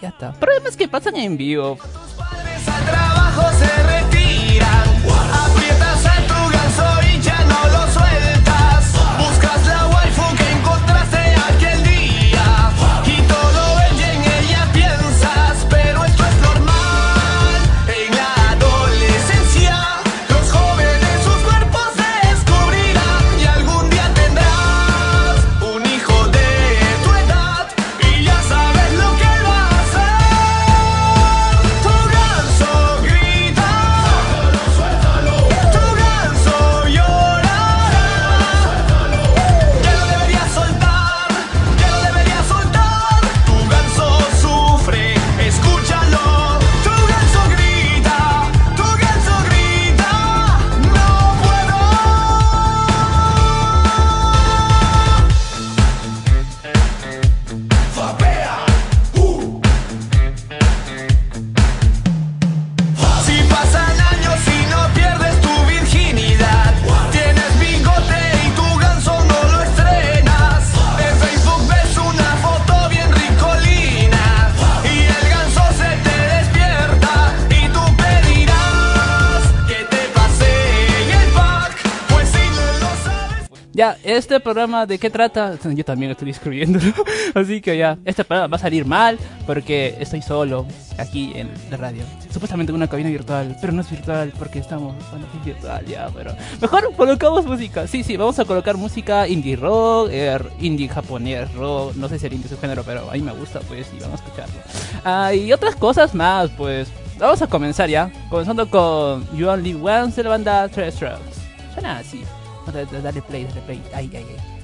Ya está. Pero además que pasan en vivo. este programa de qué trata? Yo también estoy escribiéndolo. Así que ya, este programa va a salir mal porque estoy solo aquí en la radio. Supuestamente en una cabina virtual, pero no es virtual porque estamos. Bueno, es virtual ya, pero. Mejor colocamos música. Sí, sí, vamos a colocar música indie rock, er, indie japonés rock. No sé si el indie es un género, pero a mí me gusta, pues, y vamos a escucharlo. Ah, y otras cosas más, pues. Vamos a comenzar ya. Comenzando con You Only Once de la banda Tres Suena así. dale, dale play, dale play. Ahí, ahí, ahí.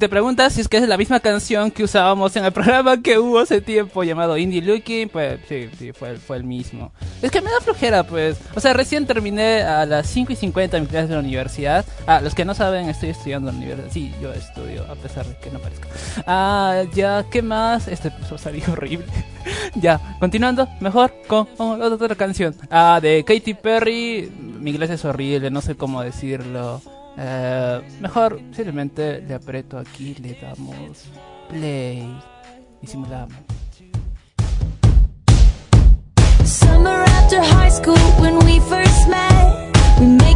Te preguntas si es que es la misma canción que usábamos en el programa que hubo hace tiempo llamado Indie Looking, pues sí, sí, fue, fue el mismo. Es que me da flojera, pues. O sea, recién terminé a las 5 y 50 mi clase de la universidad. Ah, los que no saben, estoy estudiando en la universidad. Sí, yo estudio, a pesar de que no parezca. Ah, ya, ¿qué más? Este episodio salió horrible. ya, continuando, mejor con otra canción. Ah, de Katy Perry. Mi inglés es horrible, no sé cómo decirlo. Eh, mejor simplemente le aprieto aquí, le damos play y simulamos. Summer after high school when we first met.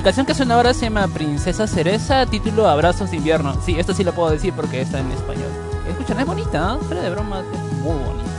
La canción que suena ahora se llama Princesa Cereza, título Abrazos de invierno. Sí, esto sí lo puedo decir porque está en español. Escuchan, es bonita, ¿eh? fuera de bromas, es muy bonita.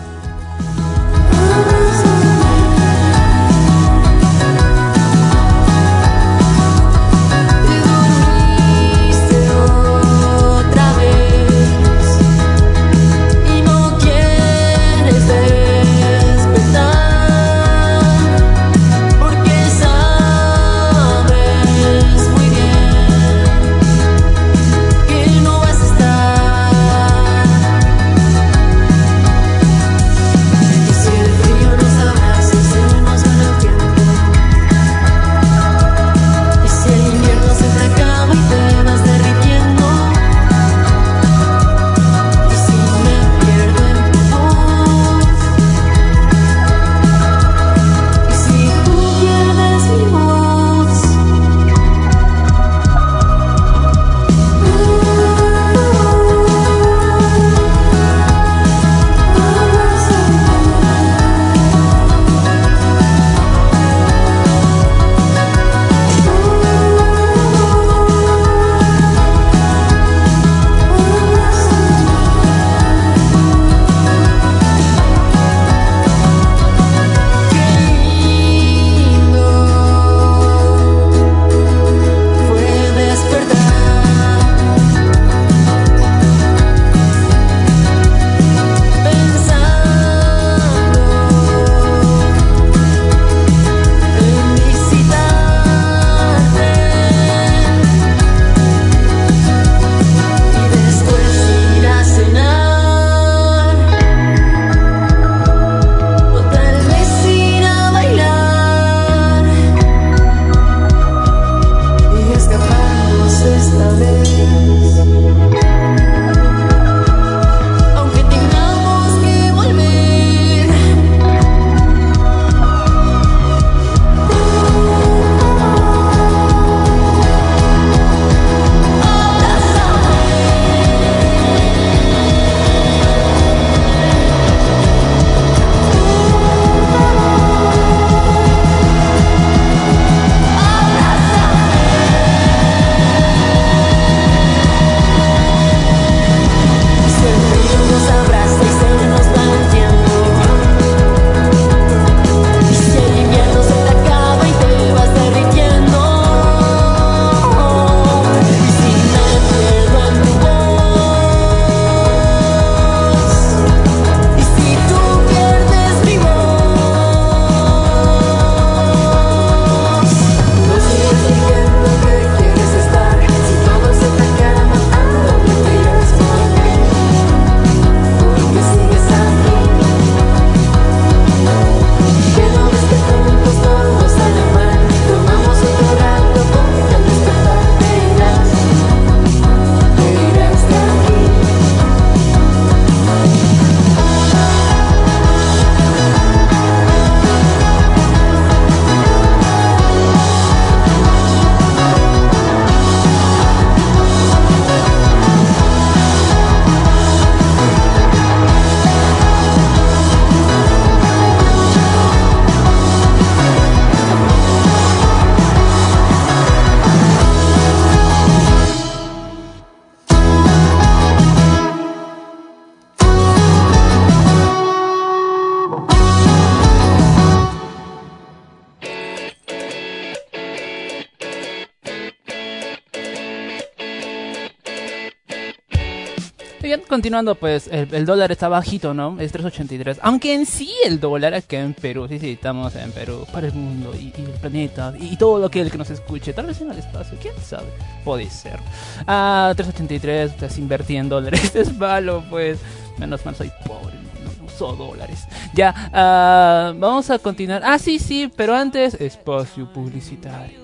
Continuando, pues el, dólar está bajito, ¿no? Es 3.83. Aunque en sí el dólar acá en Perú, sí, sí, estamos en Perú, para el mundo y, el planeta y, todo lo que el que nos escuche, tal vez en el espacio, quién sabe, puede ser. Ah, 3.83, pues invertí en dólares, es malo, pues. Menos mal soy pobre, no uso dólares. Ya, ah, vamos a continuar. Ah, sí, sí, pero antes, espacio publicitario.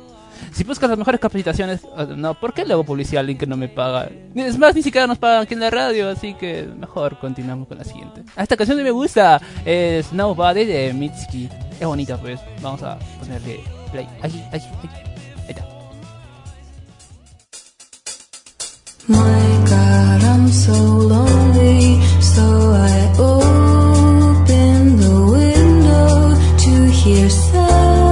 Si buscas las mejores capacitaciones, no, ¿por qué le hago publicidad a alguien que no me paga? Es más, ni siquiera nos pagan aquí en la radio, así que mejor continuamos con la siguiente. Ah, esta canción me gusta es Nobody de Mitski. Es bonita, pues. Vamos a ponerle play. Aquí, aquí, aquí. Ahí está. My God, I'm so lonely, so I open the window to hear sounds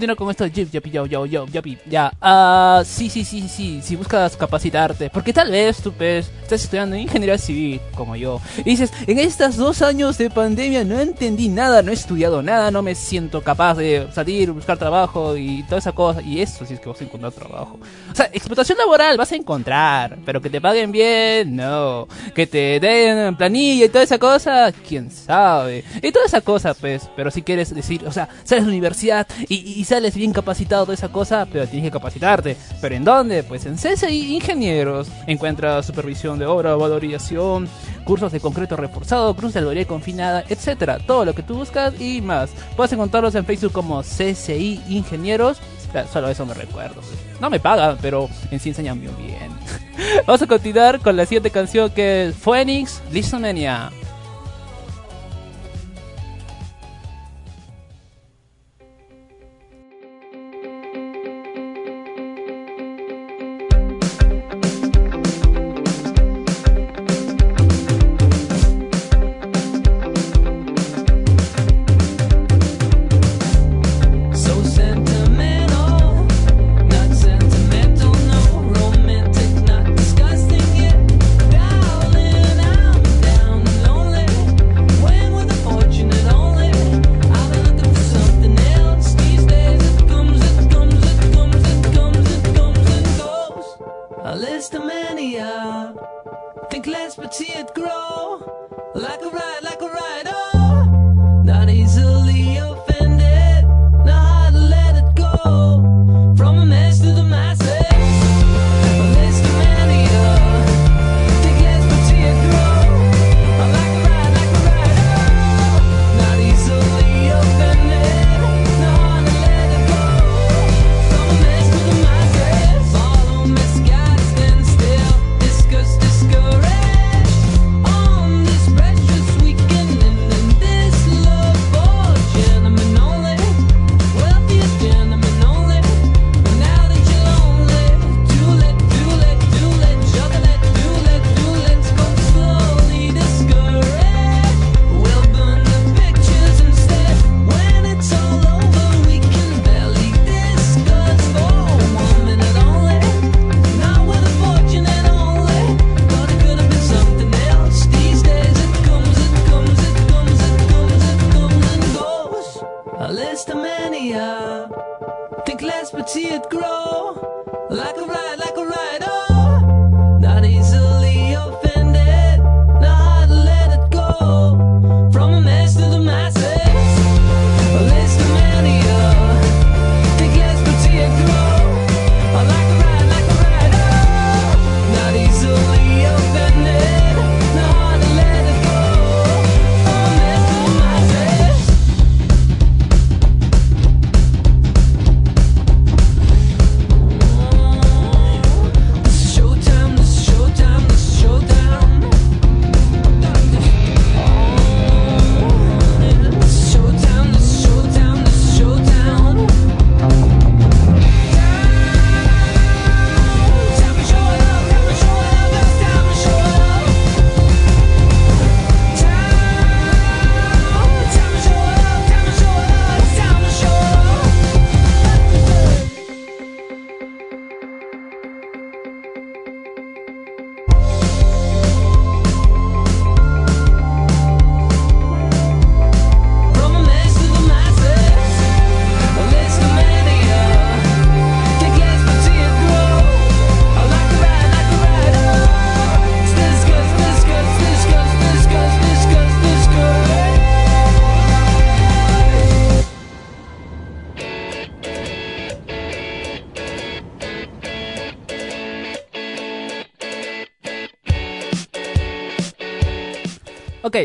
continuar con esto. Yip, yapi, yo, yo, yo, yapi. Ya. Ah, sí, sí, sí, sí. Si buscas capacitarte. Porque tal vez tú, pues, estás estudiando ingeniería civil, como yo. Y dices, en estos dos años de pandemia no entendí nada, no he estudiado nada, no me siento capaz de salir, buscar trabajo y toda esa cosa. Y eso sí es que vas a encontrar trabajo. O sea, explotación laboral vas a encontrar. Pero que te paguen bien, no. Que te den planilla y toda esa cosa, quién sabe. Y toda esa cosa, pues. Pero si quieres decir, o sea, sales de la universidad y, y sales bien capacitado de esa cosa, pero tienes que capacitarte. ¿Pero en dónde? Pues en CSI Ingenieros. Encuentras supervisión de obra, valorización, cursos de concreto reforzado, cursos de confinada, etcétera. Todo lo que tú buscas y más. Puedes encontrarlos en Facebook como CSI Ingenieros. Solo eso me recuerdo. No me pagan, pero en sí enseñan bien. Vamos a continuar con la siguiente canción que es Phoenix Listomania.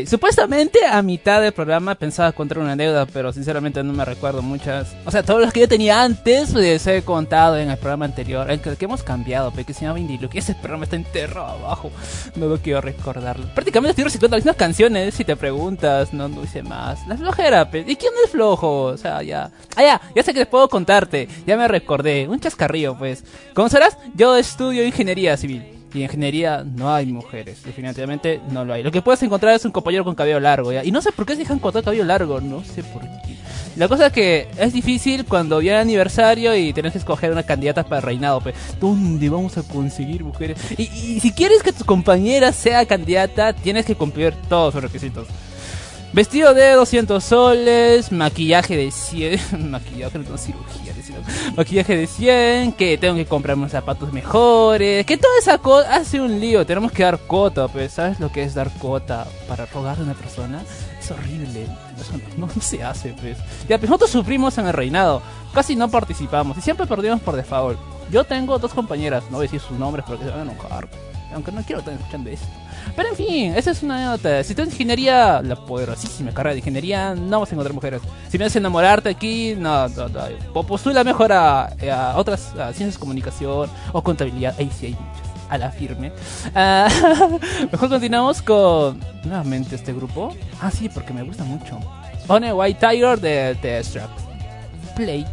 Supuestamente a mitad del programa pensaba contar una deuda, pero sinceramente no me recuerdo muchas. O sea, todos los que yo tenía antes les he contado en el programa anterior, el que, hemos cambiado, pero que se llama Indie Look. Ese programa está enterrado abajo. No lo quiero recordarlo. Prácticamente estoy reciclando las mismas canciones, si te preguntas, no, no hice más. La flojera, pe. ¿y quién es flojo? O sea, ya. Ah, ya, ya sé que les puedo contarte. Ya me recordé. Un chascarrillo, pues. ¿Cómo serás? Yo estudio ingeniería civil. Y en ingeniería no hay mujeres, definitivamente no lo hay. Lo que puedes encontrar es un compañero con cabello largo. Y no sé por qué se dejan cortar cabello largo, no sé por qué. La cosa es que es difícil cuando viene el aniversario y tienes que escoger una candidata para reinado, pues. ¿Dónde vamos a conseguir mujeres? Y, y si quieres que tu compañera sea candidata, tienes que cumplir todos sus requisitos. Vestido de 200 soles, maquillaje de 100, maquillaje no cirugía, maquillaje de 100, que tengo que comprarme unos zapatos mejores, que toda esa cosa hace un lío, tenemos que dar cota, pues, ¿sabes lo que es dar cota para rogar a una persona? Es horrible, no se hace, pues. Ya, pues nosotros sufrimos en el reinado, casi no participamos y siempre perdimos por default. Yo tengo dos compañeras, no voy a decir sus nombres porque se van a enojar, aunque no quiero estar escuchando esto. Pero en fin, esa es una nota. Si tú en ingeniería, la poderosísima carrera de ingeniería, no vas a encontrar mujeres. Si vienes a enamorarte aquí, no, no, no. Po- Postula mejor a, a otras ciencias de comunicación o contabilidad. Ahí sí hay muchas. A la firme. Ah, mejor continuamos con nuevamente este grupo. Ah, sí, porque me gusta mucho. One White Tiger de The. Play.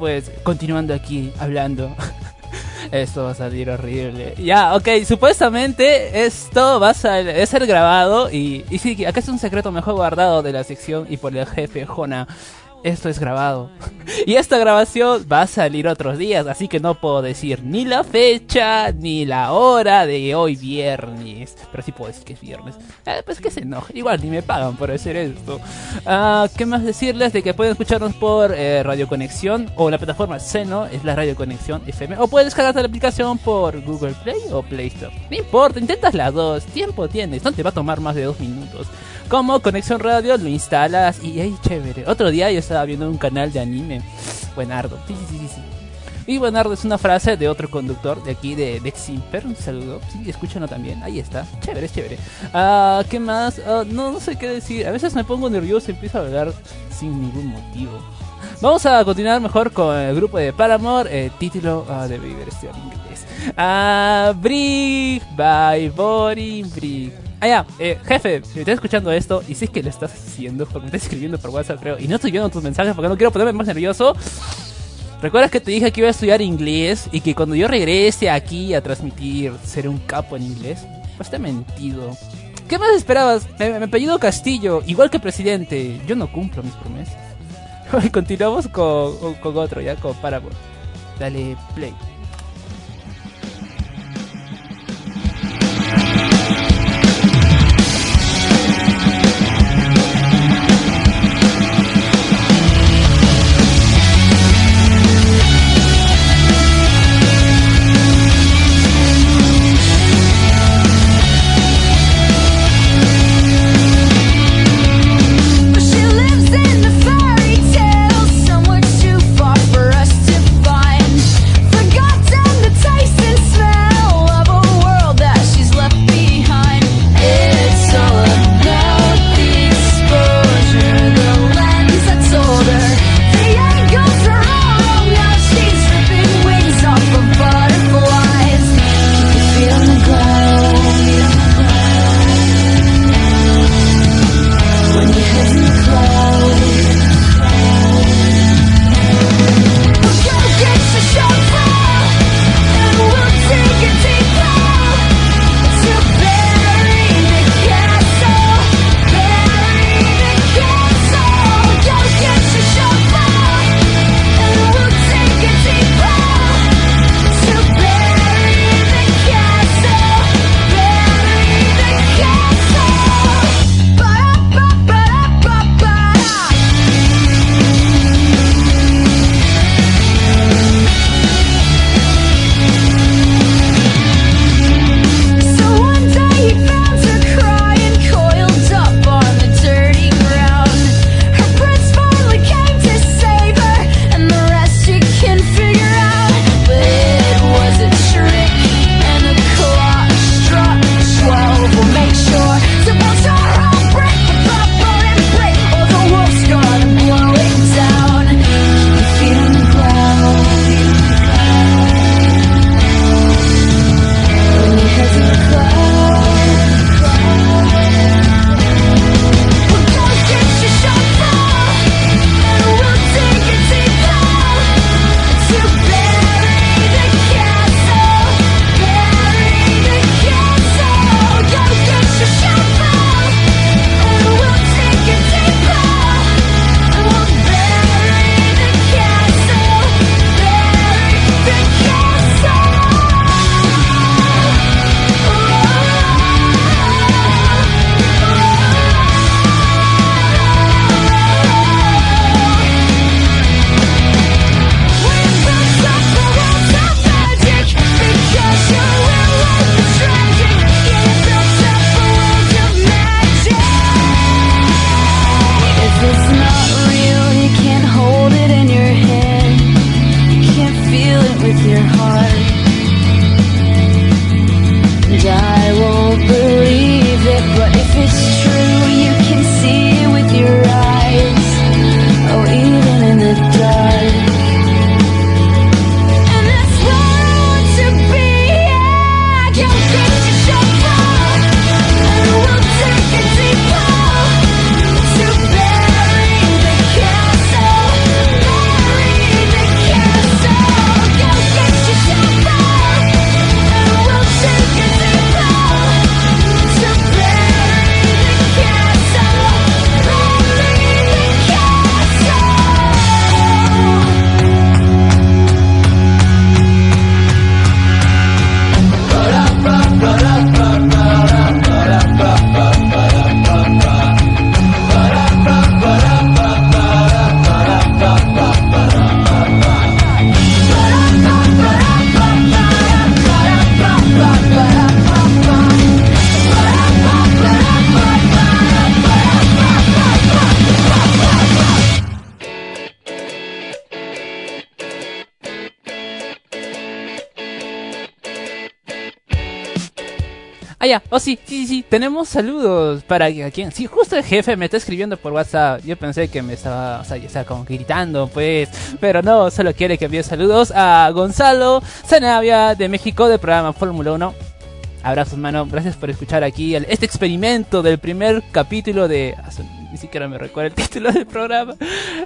Pues, continuando aquí hablando. Esto va a salir horrible. Ya, ok, supuestamente esto va a ser grabado y, y sí, acá es un secreto mejor guardado de la sección y por el jefe Jona. Esto es grabado. Y esta grabación va a salir otros días, así que no puedo decir ni la fecha ni la hora de hoy viernes. Pero sí puedo decir que es viernes. Eh, pues que se enoje. Igual ni me pagan por hacer esto. Ah, ¿Qué más decirles? De que pueden escucharnos por eh, Radio Conexión o la plataforma Seno, es la Radio Conexión FM. O puedes descargarte la aplicación por Google Play o Play Store. No importa, intentas las dos. Tiempo tienes, no te va a tomar más de dos minutos. Como Conexión Radio lo instalas y ahí chévere. Otro día yo estaba viendo un canal de anime. Buenardo. Sí, sí, sí, sí. Y Buenardo es una frase de otro conductor de aquí de Dex Simper. Un saludo. Sí, escúchanlo también. Ahí está. Chévere, es chévere. Ah, ¿Qué más? Ah, no, sé qué decir. A veces me pongo nervioso y empiezo a hablar sin ningún motivo. Vamos a continuar mejor con el grupo de Paramore. eh, título ah, de Viver este en inglés. Brick by Body Brick. Ah, ya, eh, jefe, si me estás escuchando esto y si es que lo estás haciendo, porque me estás escribiendo por WhatsApp, creo, y no estoy viendo tus mensajes porque no quiero ponerme más nervioso. ¿Recuerdas que te dije que iba a estudiar inglés y que cuando yo regrese aquí a transmitir seré un capo en inglés? Pues te he mentido. ¿Qué más esperabas? Me, me apellido Castillo, igual que presidente. Yo no cumplo mis promesas. Continuamos con, con otro, ya con Paramore. Dale play. Tenemos saludos para a quien. Sí, justo el jefe me está escribiendo por WhatsApp. Yo pensé que me estaba, o sea, estaba como gritando, pues. Pero no, solo quiere que envíe saludos a Gonzalo Zanavia de México del programa Fórmula 1. Abrazos, mano. Gracias por escuchar aquí este experimento del primer capítulo de. ah, Ni siquiera me recuerdo el título del programa.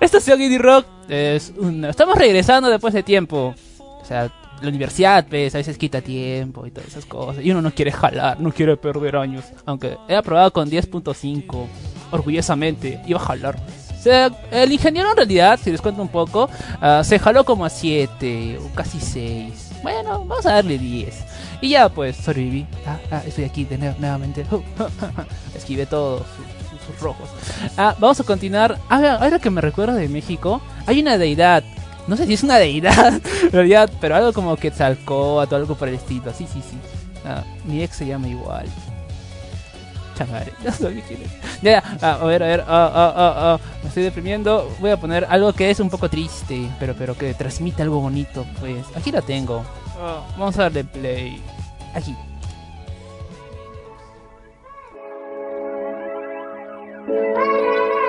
Estación Indie Rock es una- Estamos regresando después de tiempo. O sea, la universidad, pues, a veces quita tiempo y todas esas cosas. Y uno no quiere jalar, no quiere perder años. Aunque he aprobado con 10.5, orgullosamente, iba a jalar. O sea, el ingeniero en realidad, si les cuento un poco, ah, se jaló como a 7 o casi 6. Bueno, vamos a darle 10. Y ya pues sobreviví. Ah, ah, estoy aquí de nuevo- nuevamente. Esquivé todos sus rojos. Ah, vamos a continuar. Ah, ahora que me recuerdo de México, hay una deidad. No sé si es una deidad, en realidad, pero algo como Quetzalcóatl o algo por el estilo. Sí, sí, sí. Ah, mi ex se llama igual. Chamare, no sabía quién es. Ya, ah, a ver, a ver, ah, me estoy deprimiendo. Voy a poner algo que es un poco triste, pero, pero que transmite algo bonito. Pues aquí la tengo. Vamos a darle play. Aquí.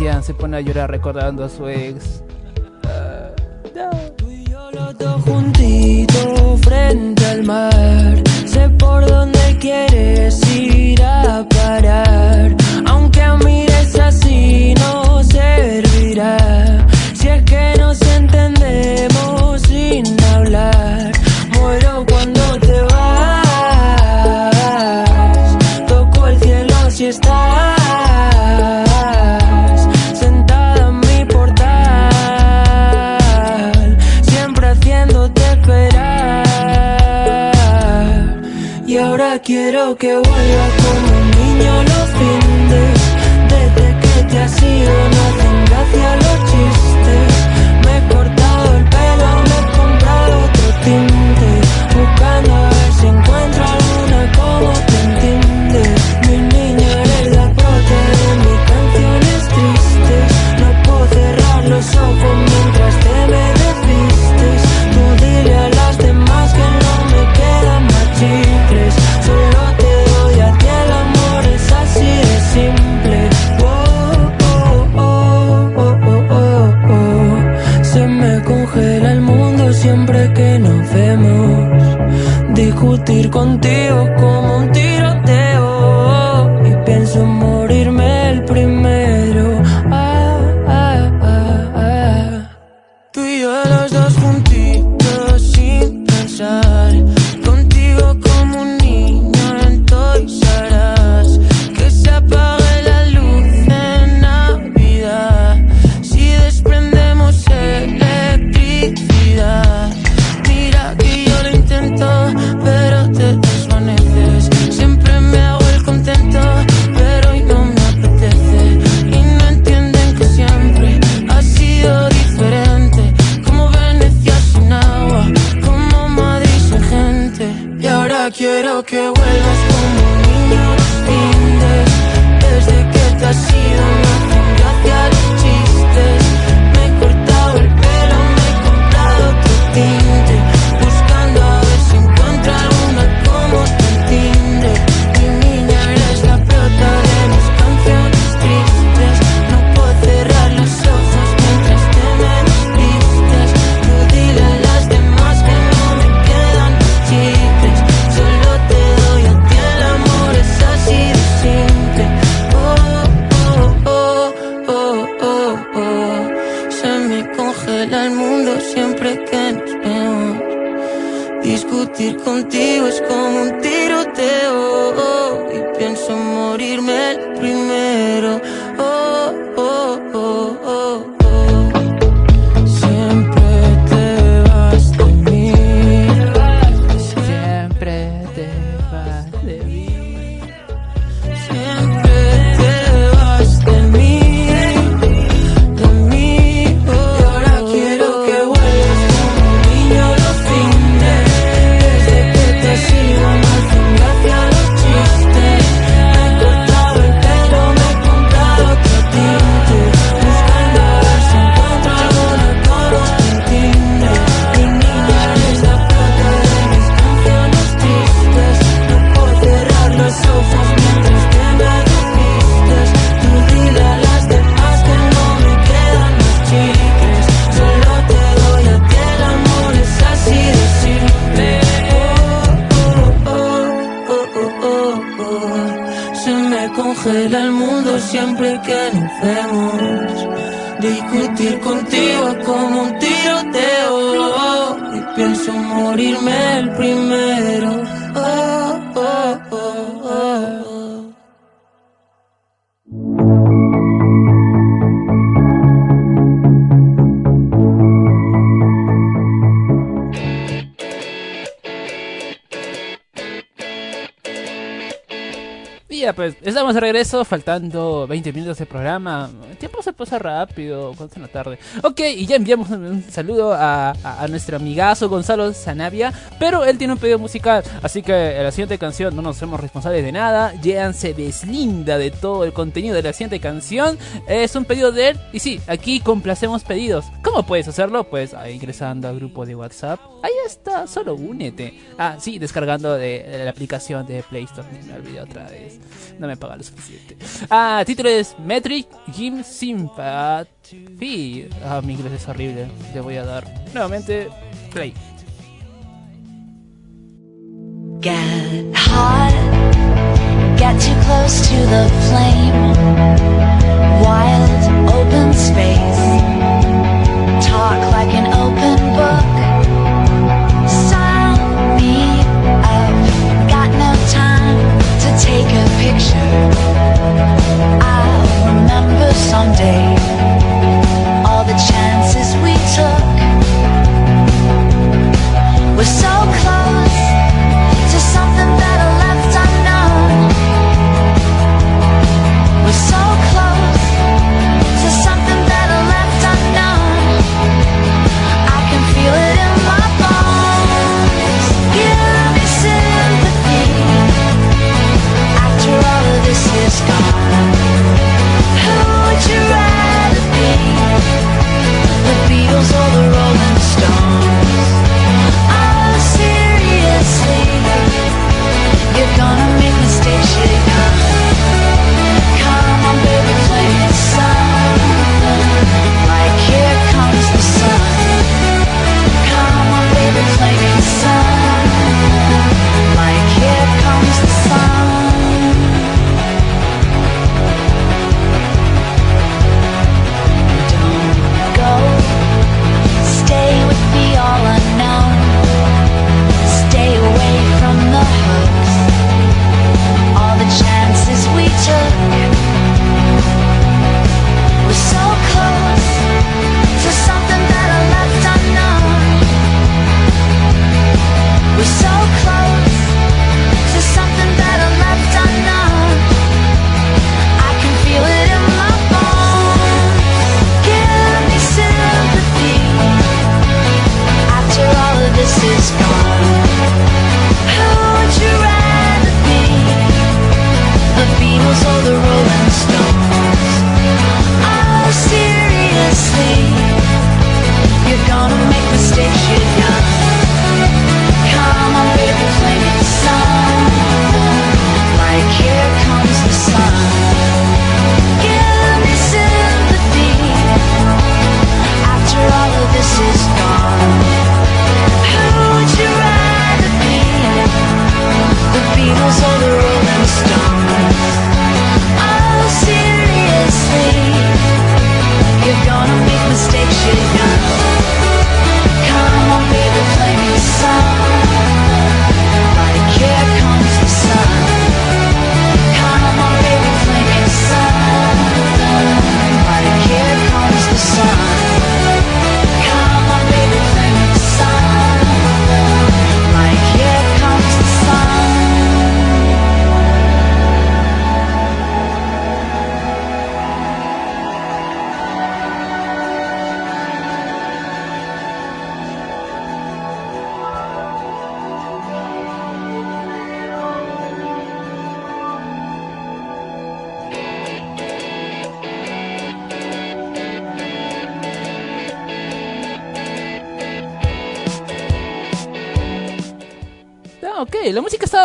Jean se pone a llorar recordando a su ex. No. Tú y yo los dos juntitos frente al mar. Sé por dónde quieres ir a parar. Aunque mires así no servirá. Si es que nos Quiero que vuelvas como un niño los fines. Desde que te has ido siempre que nos vemos. Discutir contigo como un tiroteo. Pues, estamos de regreso, faltando 20 minutos de programa. El tiempo se pasa rápido, cuando es la tarde. Ok, y ya enviamos un, saludo a, a- nuestro amigazo Gonzalo Zanavia, pero él tiene un pedido musical, así que en la siguiente canción no nos hacemos responsables de nada. Jean deslinda de todo el contenido de la siguiente canción. Es un pedido de él, y sí, aquí complacemos pedidos. ¿Cómo puedes hacerlo? Pues ahí ingresando al grupo de WhatsApp. Ahí está, solo únete. Ah, sí, descargando de, de la aplicación de Play Store. Me olvidé otra vez. No me paga lo suficiente. Ah, título es Metric Gym Sympathy. Ah, mi inglés es horrible. Le voy a dar nuevamente play. Get hot, get too close to the flame. Wild open space, talk like an someday all the chances we took.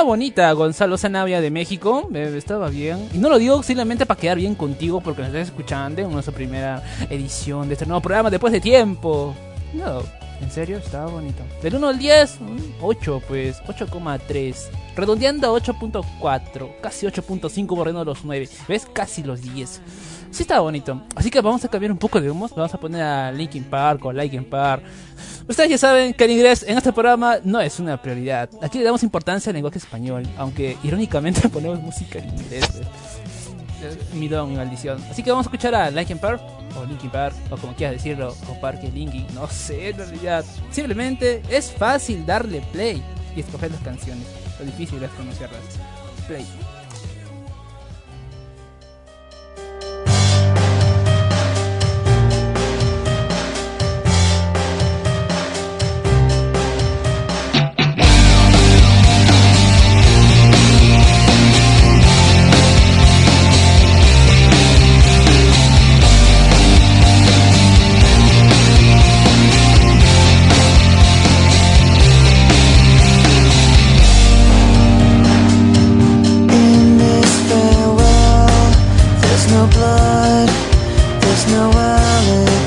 Bonita, Gonzalo Zanavia de México, eh, estaba bien. Y no lo digo simplemente para quedar bien contigo porque nos estás escuchando en nuestra primera edición de este nuevo programa después de tiempo. No, En serio, estaba bonito. Del 1 al 10, un 8, pues, 8,3. Redondeando a 8.4, casi 8.5 borrando los 9. ¿Ves? Casi los 10. Sí estaba bonito. Así que vamos a cambiar un poco de humos. Vamos a poner a Linkin Park o Linkin Park. Ustedes ya saben que el inglés en este programa no es una prioridad. Aquí le damos importancia al lenguaje español, aunque irónicamente ponemos música en inglés. Mi don, mi maldición. Así que vamos a escuchar a Linkin Park, o Linkin Park, o como quieras decirlo, o Parque Linkin, no sé, en realidad. Simplemente es fácil darle play y escoger las canciones. Lo difícil es conocerlas. Play. There's no alibi.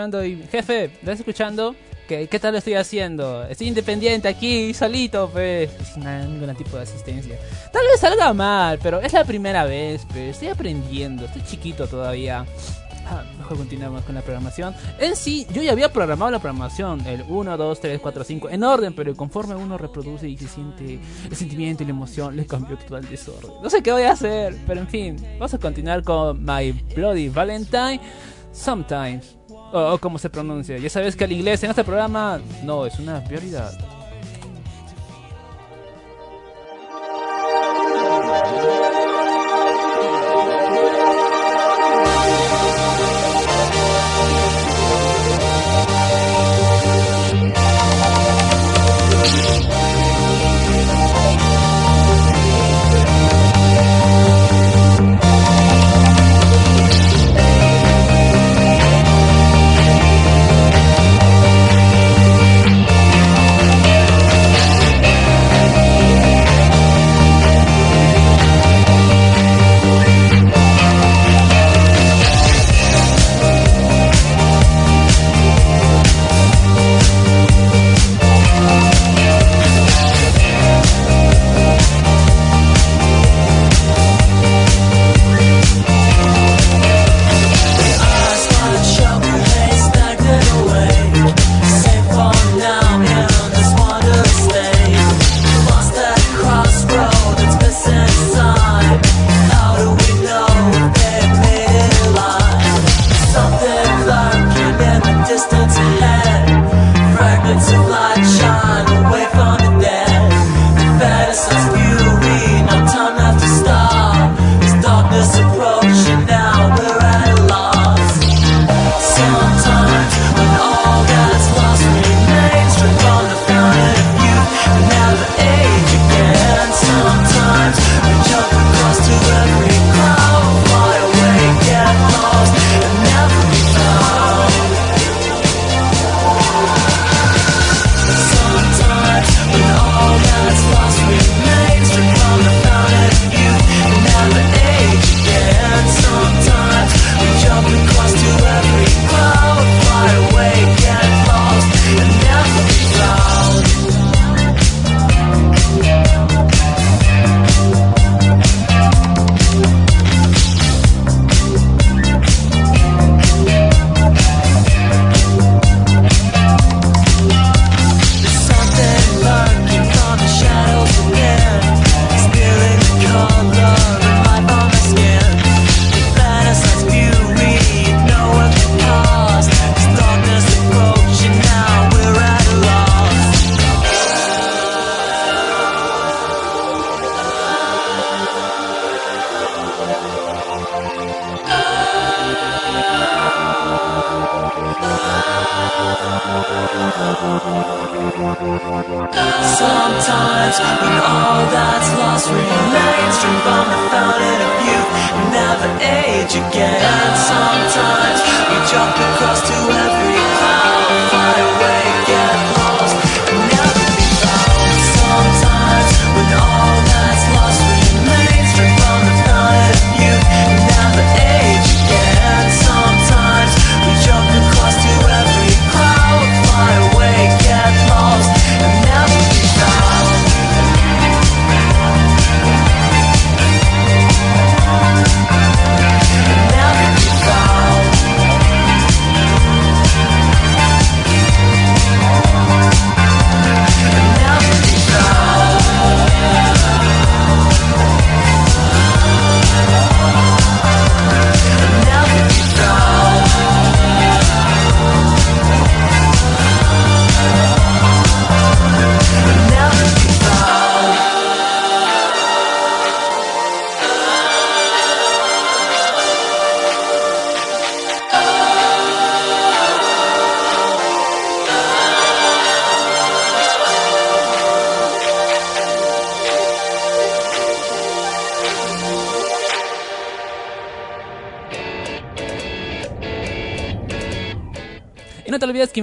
Continuando. Y jefe, ¿estás escuchando? ¿Qué, ¿Qué tal lo estoy haciendo? Estoy independiente aquí, solito, pues. Sin ningún tipo de asistencia. Tal vez salga mal, pero es la primera vez, pues. Estoy aprendiendo, estoy chiquito todavía. Ah, mejor continuamos con la programación. En sí, yo ya había programado la programación, el 1, 2, 3, 4, 5, en orden, pero conforme uno reproduce y se siente el sentimiento y la emoción, le cambió todo el desorden. No sé qué voy a hacer, pero en fin, vamos a continuar con My Bloody Valentine. Sometimes, o, o como se pronuncia. Ya sabes que el inglés en este programa no es una prioridad.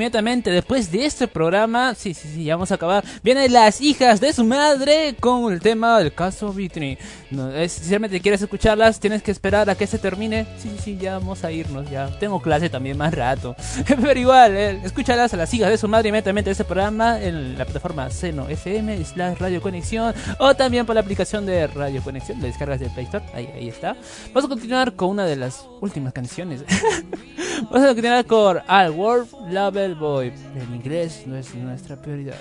inmediatamente después de este programa. Sí, sí, sí, ya vamos a acabar. Vienen las hijas de su madre con el tema del caso Vitri. No, es, si quieres escucharlas, tienes que esperar a que se termine. Sí, sí, sí, ya vamos a irnos. Ya tengo clase también más rato. Pero igual, eh, escúchalas a las hijas de su madre inmediatamente de este programa en la plataforma Seno FM, slash Radio Conexión. O también por la aplicación de Radio Conexión. La descargas del Play Store. Ahí, ahí está. Vamos a continuar con una de las últimas canciones. vamos a continuar con All World Level Boy, el inglés no es nuestra prioridad.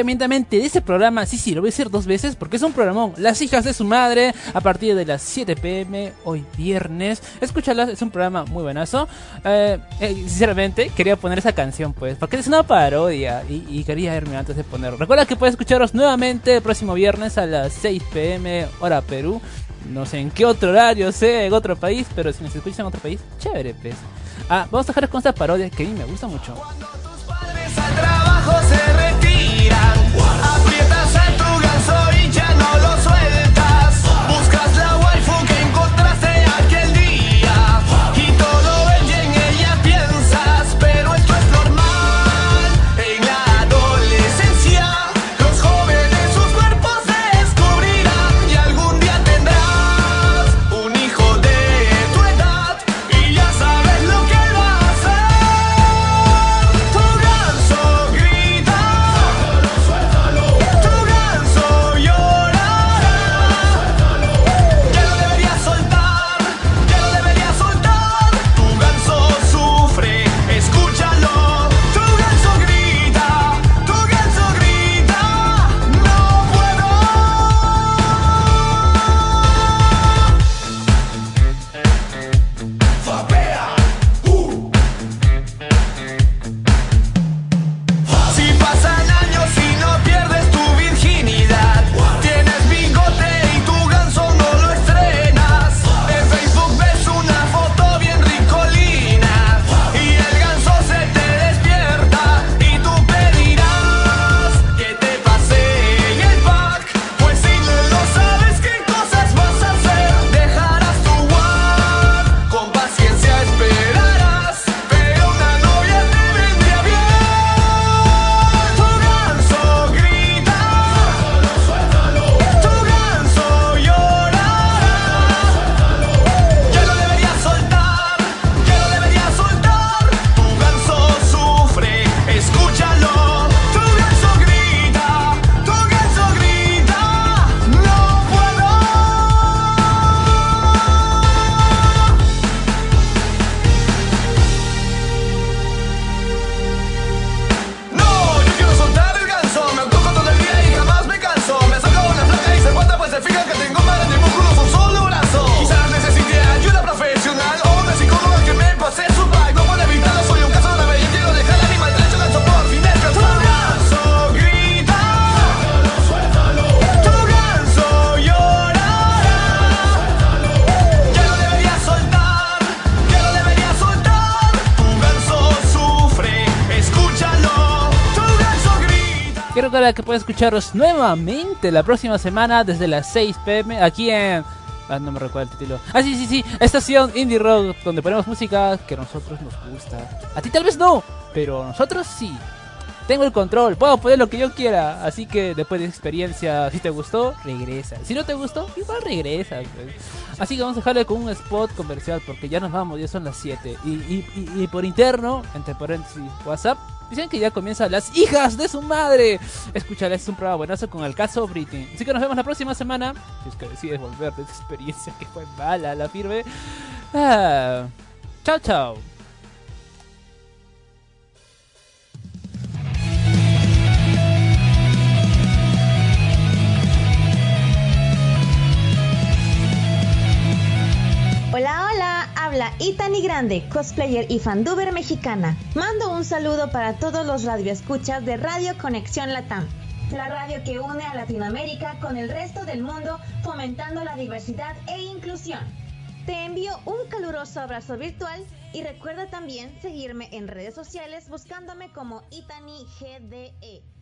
Ambientamente de ese programa, sí, sí, lo voy a decir dos veces porque es un programón. Las hijas de su madre, a partir de las 7 pm, hoy viernes. Escúchalas, es un programa muy buenazo. Eh, eh, sinceramente, quería poner esa canción, pues, porque es una parodia y, y quería irme antes de ponerlo. Recuerda que puedes escucharos nuevamente el próximo viernes a las 6 pm, hora Perú. No sé en qué otro horario sea, en otro país, pero si nos escuchan en otro país, chévere, pues. Ah, vamos a dejar con esta parodia que a mí me gusta mucho. Escucharos nuevamente la próxima semana desde las 6 pm aquí en... Ah, no me recuerdo el título. Ah, sí, sí, sí. Estación Indie Rock, donde ponemos música que a nosotros nos gusta. A ti tal vez no, pero a nosotros sí. Tengo el control, puedo poner lo que yo quiera. Así que después de experiencia, si te gustó, regresa. Si no te gustó, igual regresa. pues. Así que vamos a dejarle con un spot comercial porque ya nos vamos, ya son las 7. Y, y, y- por interno, entre paréntesis, WhatsApp, dicen que ya comienzan las hijas de su madre. Escúchala, es un programa buenazo con el caso Britney. Así que nos vemos la próxima semana. Si es que decides volver de esa experiencia que fue mala, la firme. Ah, chao, chao. Hola, hola, habla Itani Grande, cosplayer y fanduber mexicana. Mando un saludo para todos los radioescuchas de Radio Conexión Latam, la radio que une a Latinoamérica con el resto del mundo, fomentando la diversidad e inclusión. Te envío un caluroso abrazo virtual y recuerda también seguirme en redes sociales buscándome como Itani GDE.